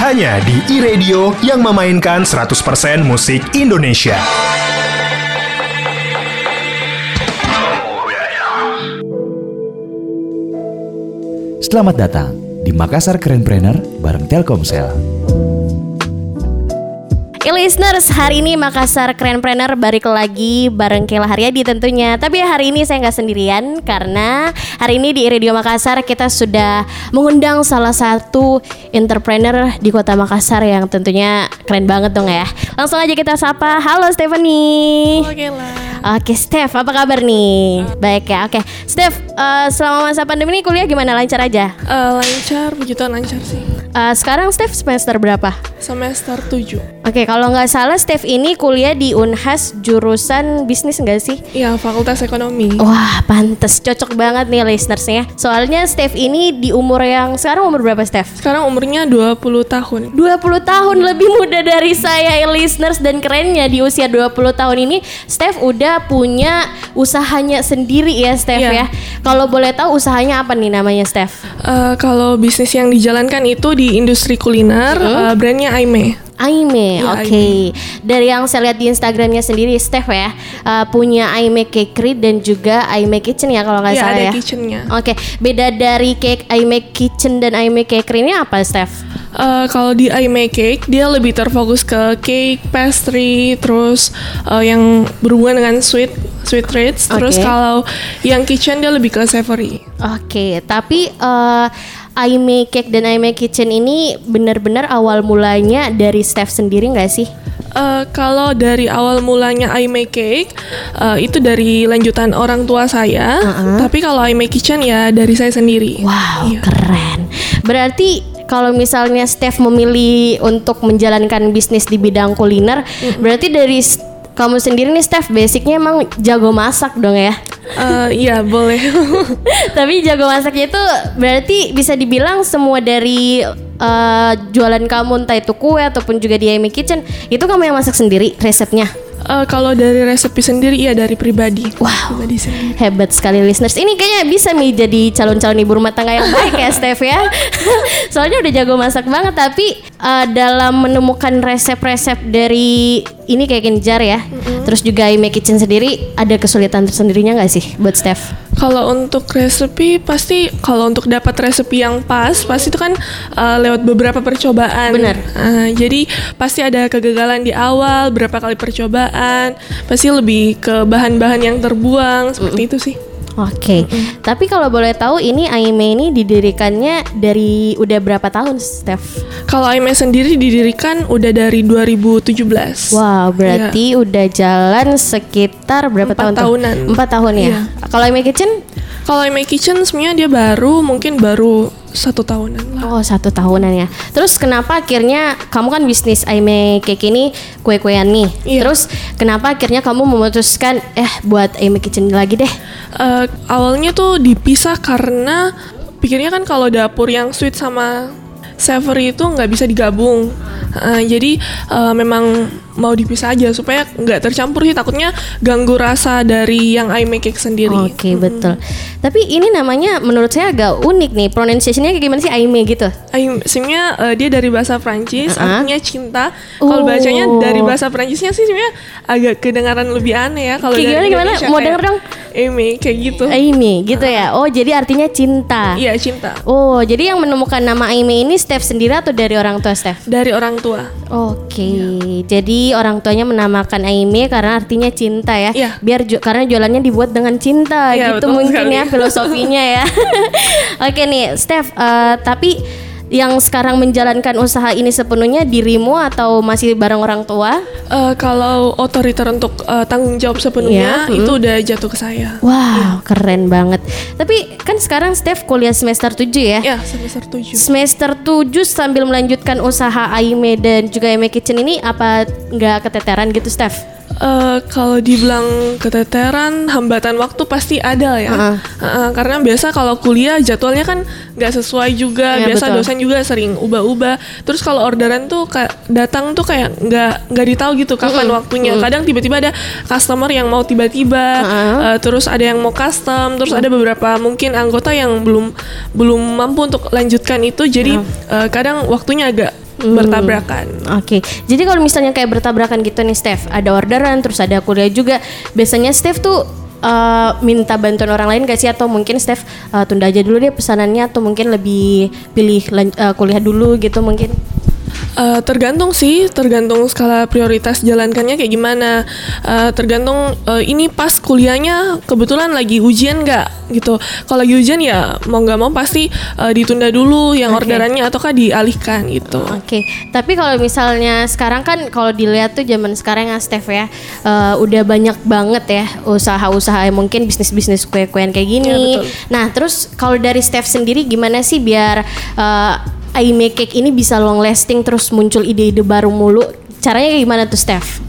Hanya di iRadio yang memainkan 100% musik Indonesia. Selamat datang di Makassar Krenpreneur bareng Telkomsel. Hey listeners, hari ini Makassar Krenpreneur balik lagi bareng Kela Haryadi tentunya Tapi hari ini saya nggak sendirian karena hari ini di Radio Makassar kita sudah mengundang salah satu entrepreneur di kota Makassar yang tentunya keren banget dong ya Langsung aja kita sapa, halo Stephanie Oke lah. Oke Steph, apa kabar nih? Baik ya, oke Steph, eh, selama masa pandemi ini kuliah gimana? Lancar aja? Eh, lancar, puji Tuhan lancar sih. Eh, sekarang Steph semester berapa? Semester 7 Oke, kalau nggak salah Steph ini kuliah di Unhas jurusan bisnis nggak sih? Iya, Fakultas Ekonomi. Wah, pantes cocok banget nih listenersnya. Soalnya Steph ini di umur yang sekarang umur berapa Steph? Sekarang umurnya 20 tahun. 20 tahun lebih muda dari saya listeners dan kerennya di usia 20 tahun ini Steph udah punya usahanya sendiri ya Steph Iya. ya. Kalau boleh tahu usahanya apa nih namanya Steph? Eh, kalau bisnis yang dijalankan itu di industri kuliner, eh, brandnya Aime. Aime, Iya, oke. Dari yang saya lihat di Instagramnya sendiri, Steph ya uh, punya Aime Cakery dan juga Aime Kitchen ya kalau nggak Iya, salah ada ya. kitchennya. Oke, beda dari cake Aime Kitchen dan Aime Cakery ini apa, Steph? Eh, kalau di Aime Cake, dia lebih terfokus ke cake, pastry, terus eh, yang berhubungan dengan sweet, sweet treats. Terus Oke. kalau yang kitchen dia lebih ke savory. Oke, tapi uh, Aime Cake dan Aime Kitchen ini benar-benar awal mulanya dari Steph sendiri nggak sih? Eh, kalau dari awal mulanya I Make Cake eh, itu dari lanjutan orang tua saya, tapi kalau I Make Kitchen ya dari saya sendiri. Wow, Iya. keren. Berarti kalau misalnya Steph memilih untuk menjalankan bisnis di bidang kuliner, berarti dari kamu sendiri nih Steph basicnya emang jago masak dong ya. Eh, Iya boleh. Tapi jago masaknya itu berarti bisa dibilang semua dari eh, jualan kamu entah itu kue ataupun juga di Amy Kitchen itu kamu yang masak sendiri resepnya. Eh, kalau dari resepi sendiri ya dari pribadi. Wow. Pribadi sendiri. Hebat sekali listeners. Ini kayaknya bisa nih jadi calon-calon ibu rumah tangga yang baik ya Steph ya. Soalnya udah jago masak banget tapi uh, dalam menemukan resep-resep dari ini kayak Kenjar ya. Terus juga Ime Kitchen sendiri ada kesulitan tersendirinya nggak sih buat Steph? Kalau untuk resepi pasti kalau untuk dapat resepi yang pas pasti itu kan eh, lewat beberapa percobaan. Benar. Eh, jadi pasti ada kegagalan di awal, berapa kali percobaan, pasti lebih ke bahan-bahan yang terbuang seperti itu sih. Oke. Tapi kalau boleh tahu ini Aime ini didirikannya dari udah berapa tahun Steph? Kalau Aime sendiri didirikan udah dari 2017. Wow, berarti udah jalan sekitar berapa Empat tahun? tuh? tahunan. Empat tahun ya. Iya. Kalau Aime Kitchen Kalau Aime Kitchen sebenarnya dia baru, mungkin baru satu tahunan lah. Oh satu tahunan ya. Terus kenapa akhirnya kamu kan bisnis Aime Cake ini kue-kuean nih. Iya. Terus kenapa akhirnya kamu memutuskan eh buat Aime Kitchen lagi deh? Eh, awalnya tuh dipisah karena pikirnya kan kalau dapur yang sweet sama savory itu nggak bisa digabung. Eh, jadi eh, memang mau dipisah aja supaya nggak tercampur sih takutnya ganggu rasa dari yang I make cake sendiri. Oke betul. Tapi ini namanya menurut saya agak unik nih. Pronunciationnya kayak gimana sih Aime gitu? I- sebenarnya eh, dia dari bahasa Prancis, Uh-uh. artinya cinta. Kalau Oh. bacanya dari bahasa Prancisnya sih sebenarnya agak kedengaran lebih aneh ya kalau dari gimana, gimana? Indonesia Mau denger dong? Aime kayak gitu. Aime gitu ya. Oh jadi artinya cinta. Iya cinta. Oh jadi yang menemukan nama Aime ini Steph sendiri atau dari orang tua Steph? Dari orang tua. Oke, jadi orang tuanya menamakan Aime karena artinya cinta ya. Iya. Biar ju- karena jualannya dibuat dengan cinta Iya, gitu mungkin sekali. ya filosofinya ya. Oke nih, Steph, eh, tapi yang sekarang menjalankan usaha ini sepenuhnya dirimu atau masih bareng orang tua? Eh, kalau otoriter untuk eh, tanggung jawab sepenuhnya Iya, itu udah jatuh ke saya. Wow, keren banget. Tapi kan sekarang Steph kuliah semester 7 ya? Ya, semester 7. Semester 7 sambil melanjutkan usaha Aime dan juga Aime Kitchen ini apa nggak keteteran gitu Steph? Eh, kalau dibilang keteteran, hambatan waktu pasti ada ya. Heeh. Heeh, karena biasa kalau kuliah jadwalnya kan nggak sesuai juga. Iya, biasa betul. dosen juga sering ubah-ubah. Terus kalau orderan tuh datang tuh kayak nggak nggak ditahu gitu kapan waktunya. Kadang tiba-tiba ada customer yang mau tiba-tiba, eh, terus ada yang mau custom, terus ada beberapa mungkin anggota yang belum belum mampu untuk lanjutkan itu. Jadi eh, kadang waktunya agak bertabrakan. Oke, jadi kalau misalnya kayak bertabrakan gitu nih Steph, ada orderan terus ada kuliah juga. Biasanya Steph tuh eh, minta bantuan orang lain gak sih atau mungkin Steph eh, tunda aja dulu deh pesanannya atau mungkin lebih pilih eh, kuliah dulu gitu mungkin. Eh, tergantung sih, tergantung skala prioritas jalankannya kayak gimana. Eh, tergantung eh, ini pas kuliahnya kebetulan lagi ujian nggak gitu. Kalau lagi ujian ya mau nggak mau pasti eh, ditunda dulu yang Oke. orderannya ataukah dialihkan gitu. Oke, tapi kalau misalnya sekarang kan kalau dilihat tuh zaman sekarang ya Steph ya, eh, udah banyak banget ya usaha-usaha mungkin bisnis-bisnis kue-kuean kayak gini. Iya, betul. nah, terus kalau dari Steph sendiri gimana sih biar eh, Aime Cake ini bisa long lasting terus muncul ide-ide baru mulu? Caranya kayak gimana tuh Steph?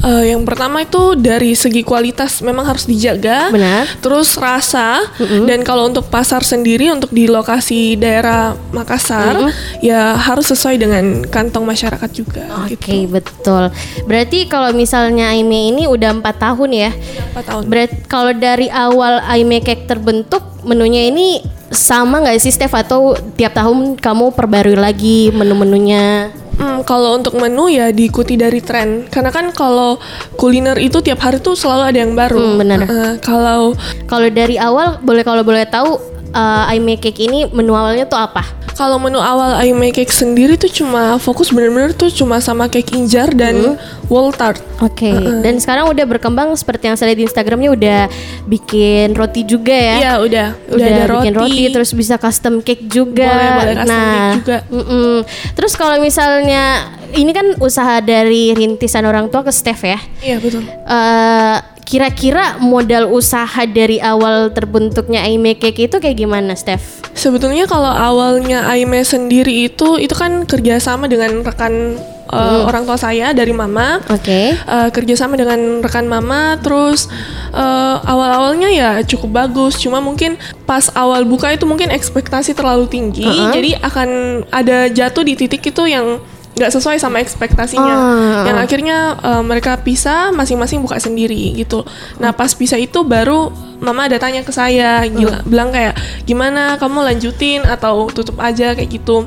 Eh, yang pertama itu dari segi kualitas memang harus dijaga. Benar. Terus rasa dan kalau untuk pasar sendiri untuk di lokasi daerah Makassar ya harus sesuai dengan kantong masyarakat juga. Oke, gitu. betul. Berarti kalau misalnya Aime ini udah empat tahun ya. Empat tahun. Berat kalau dari awal Aime Cake terbentuk menunya ini sama nggak sih Steph atau tiap tahun kamu perbarui lagi menu-menunya? Hmm, kalau untuk menu ya diikuti dari tren. Karena kan kalau kuliner itu tiap hari tuh selalu ada yang baru. Hmm, benar. Eh, kalau Kalau dari awal boleh kalau boleh tahu uh, Aime Cake ini menu awalnya tuh apa? Kalau menu awal I make cake sendiri tuh cuma fokus bener-bener tuh cuma sama cake injar dan wall tart. Oke. Dan sekarang udah berkembang seperti yang saya lihat di Instagramnya udah bikin roti juga ya? Iya udah, udah, ada bikin roti terus bisa custom cake juga. Boleh, boleh custom nah, cake juga. mm-mm. Terus kalau misalnya ini kan usaha dari rintisan orang tua ke Steph ya. Iya betul. Eh, kira-kira modal usaha dari awal terbentuknya Aime Cake itu kayak gimana, Steph? Sebetulnya kalau awalnya Aime sendiri itu itu kan kerjasama dengan rekan uh, orang tua saya dari mama. Oke. Uh, kerjasama dengan rekan mama terus uh, awal-awalnya ya cukup bagus cuma mungkin pas awal buka itu mungkin ekspektasi terlalu tinggi Uh-uh. jadi akan ada jatuh di titik itu yang nggak sesuai sama ekspektasinya. Ah. yang akhirnya uh, mereka pisah masing-masing buka sendiri gitu. Nah pas pisah itu baru mama ada tanya ke saya gila bilang kayak gimana kamu lanjutin atau tutup aja? Kayak gitu.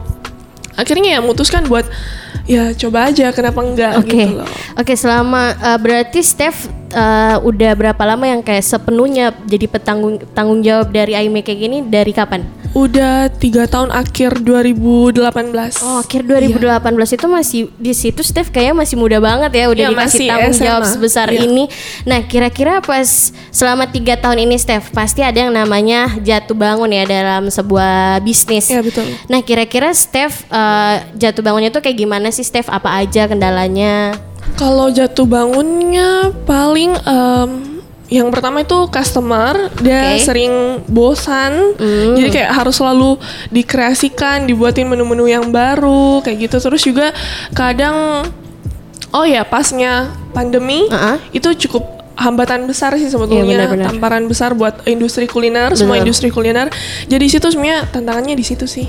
Akhirnya ya memutuskan buat ya coba aja kenapa enggak? Oke, gitu loh. Oke selama uh, berarti Steph uh, udah berapa lama yang kayak sepenuhnya jadi petanggung tanggung jawab dari Aime kayak gini dari kapan? Udah tiga tahun akhir 2018. Oh, akhir 2018 itu masih di situ Steph kayaknya masih muda banget ya udah Iya, dikasih masih tanggung SMA. jawab sebesar Iya. ini. Nah, kira-kira pas selama tiga tahun ini Steph pasti ada yang namanya jatuh bangun ya dalam sebuah bisnis. Iya, betul. Nah, kira-kira Steph eh, jatuh bangunnya tuh kayak gimana sih Steph? Apa aja kendalanya? Kalau jatuh bangunnya paling em, yang pertama itu customer dia Oke. sering bosan, jadi kayak harus selalu dikreasikan, dibuatin menu-menu yang baru kayak gitu. Terus juga kadang oh ya pasnya pandemi Uh-uh. itu cukup hambatan besar sih sebetulnya Iya, benar-benar. tamparan besar buat industri kuliner semua Benar. industri kuliner jadi situ sebenarnya tantangannya di situ sih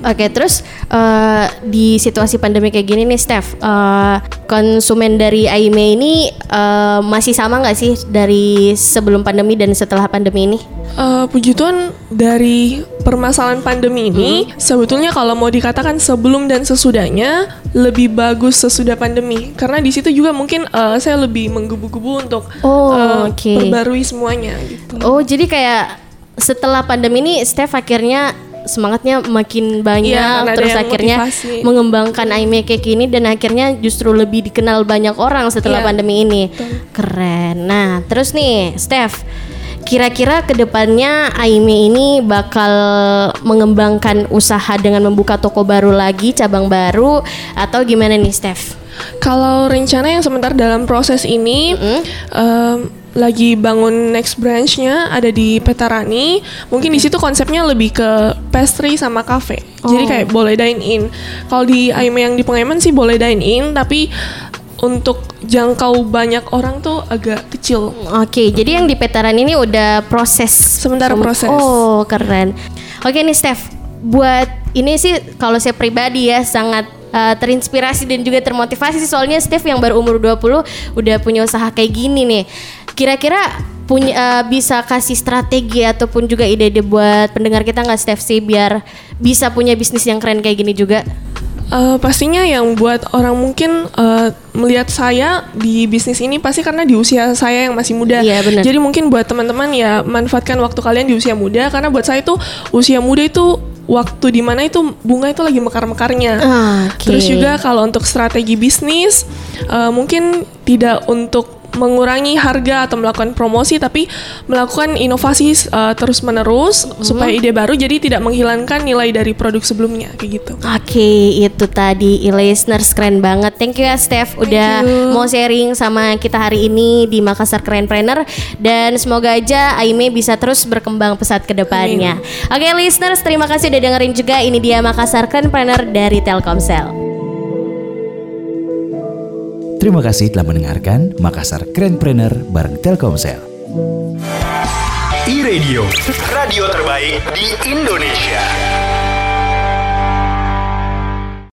Oke, terus eh, di situasi pandemi kayak gini nih, Steph, eh, konsumen dari Aime ini eh, masih sama nggak sih dari sebelum pandemi dan setelah pandemi ini? Eh, puji Tuhan dari permasalahan pandemi ini sebetulnya kalau mau dikatakan sebelum dan sesudahnya lebih bagus sesudah pandemi karena di situ juga mungkin eh, saya lebih menggebu-gebu untuk Oh, eh, oke. perbarui semuanya gitu. Oh, jadi kayak setelah pandemi ini, Steph akhirnya semangatnya makin banyak, ada terus akhirnya motivasi. mengembangkan Aime kayak gini dan akhirnya justru lebih dikenal banyak orang setelah Iya, pandemi ini. Keren. Nah, terus nih, Steph. Kira-kira ke depannya Aime ini bakal mengembangkan usaha dengan membuka toko baru lagi, cabang baru, atau gimana nih, Steph? Kalau rencana yang sebentar dalam proses ini em, lagi bangun next branchnya ada di Petarani. Mungkin di situ konsepnya lebih ke pastry sama cafe. Jadi Oh. kayak boleh dine in. Kalau di Aime yang di Pengemen sih boleh dine in, tapi untuk jangkau banyak orang tuh agak kecil. Oke, jadi yang di petaran ini udah proses. Sementara proses. Oh, keren. Oke nih Steph, buat ini sih kalau saya pribadi ya sangat uh, terinspirasi dan juga termotivasi sih soalnya Steph yang baru umur 20 udah punya usaha kayak gini nih. Kira-kira punya uh, bisa kasih strategi ataupun juga ide-ide buat pendengar kita nggak Steph sih biar bisa punya bisnis yang keren kayak gini juga? Uh, pastinya yang buat orang mungkin uh, melihat saya di bisnis ini pasti karena di usia saya yang masih muda. Iya, benar. Jadi mungkin buat teman-teman ya manfaatkan waktu kalian di usia muda karena buat saya itu usia muda itu waktu di mana itu bunga itu lagi mekar-mekarnya. Ah, Oke. Terus juga kalau untuk strategi bisnis uh, mungkin tidak untuk mengurangi harga atau melakukan promosi tapi melakukan inovasi uh, terus menerus supaya ide baru jadi tidak menghilangkan nilai dari produk sebelumnya kayak gitu. Oke, itu tadi e-listeners keren banget. Thank you ya Steph udah you. mau sharing sama kita hari ini di Makassar Keren Planner dan semoga aja Aime bisa terus berkembang pesat ke depannya. Oke, listeners, terima kasih udah dengerin juga ini dia Makassar Keren Planner dari Telkomsel. Terima kasih telah mendengarkan Makassar Krenpreneur bareng Telkomsel. E-Radio, radio terbaik di Indonesia.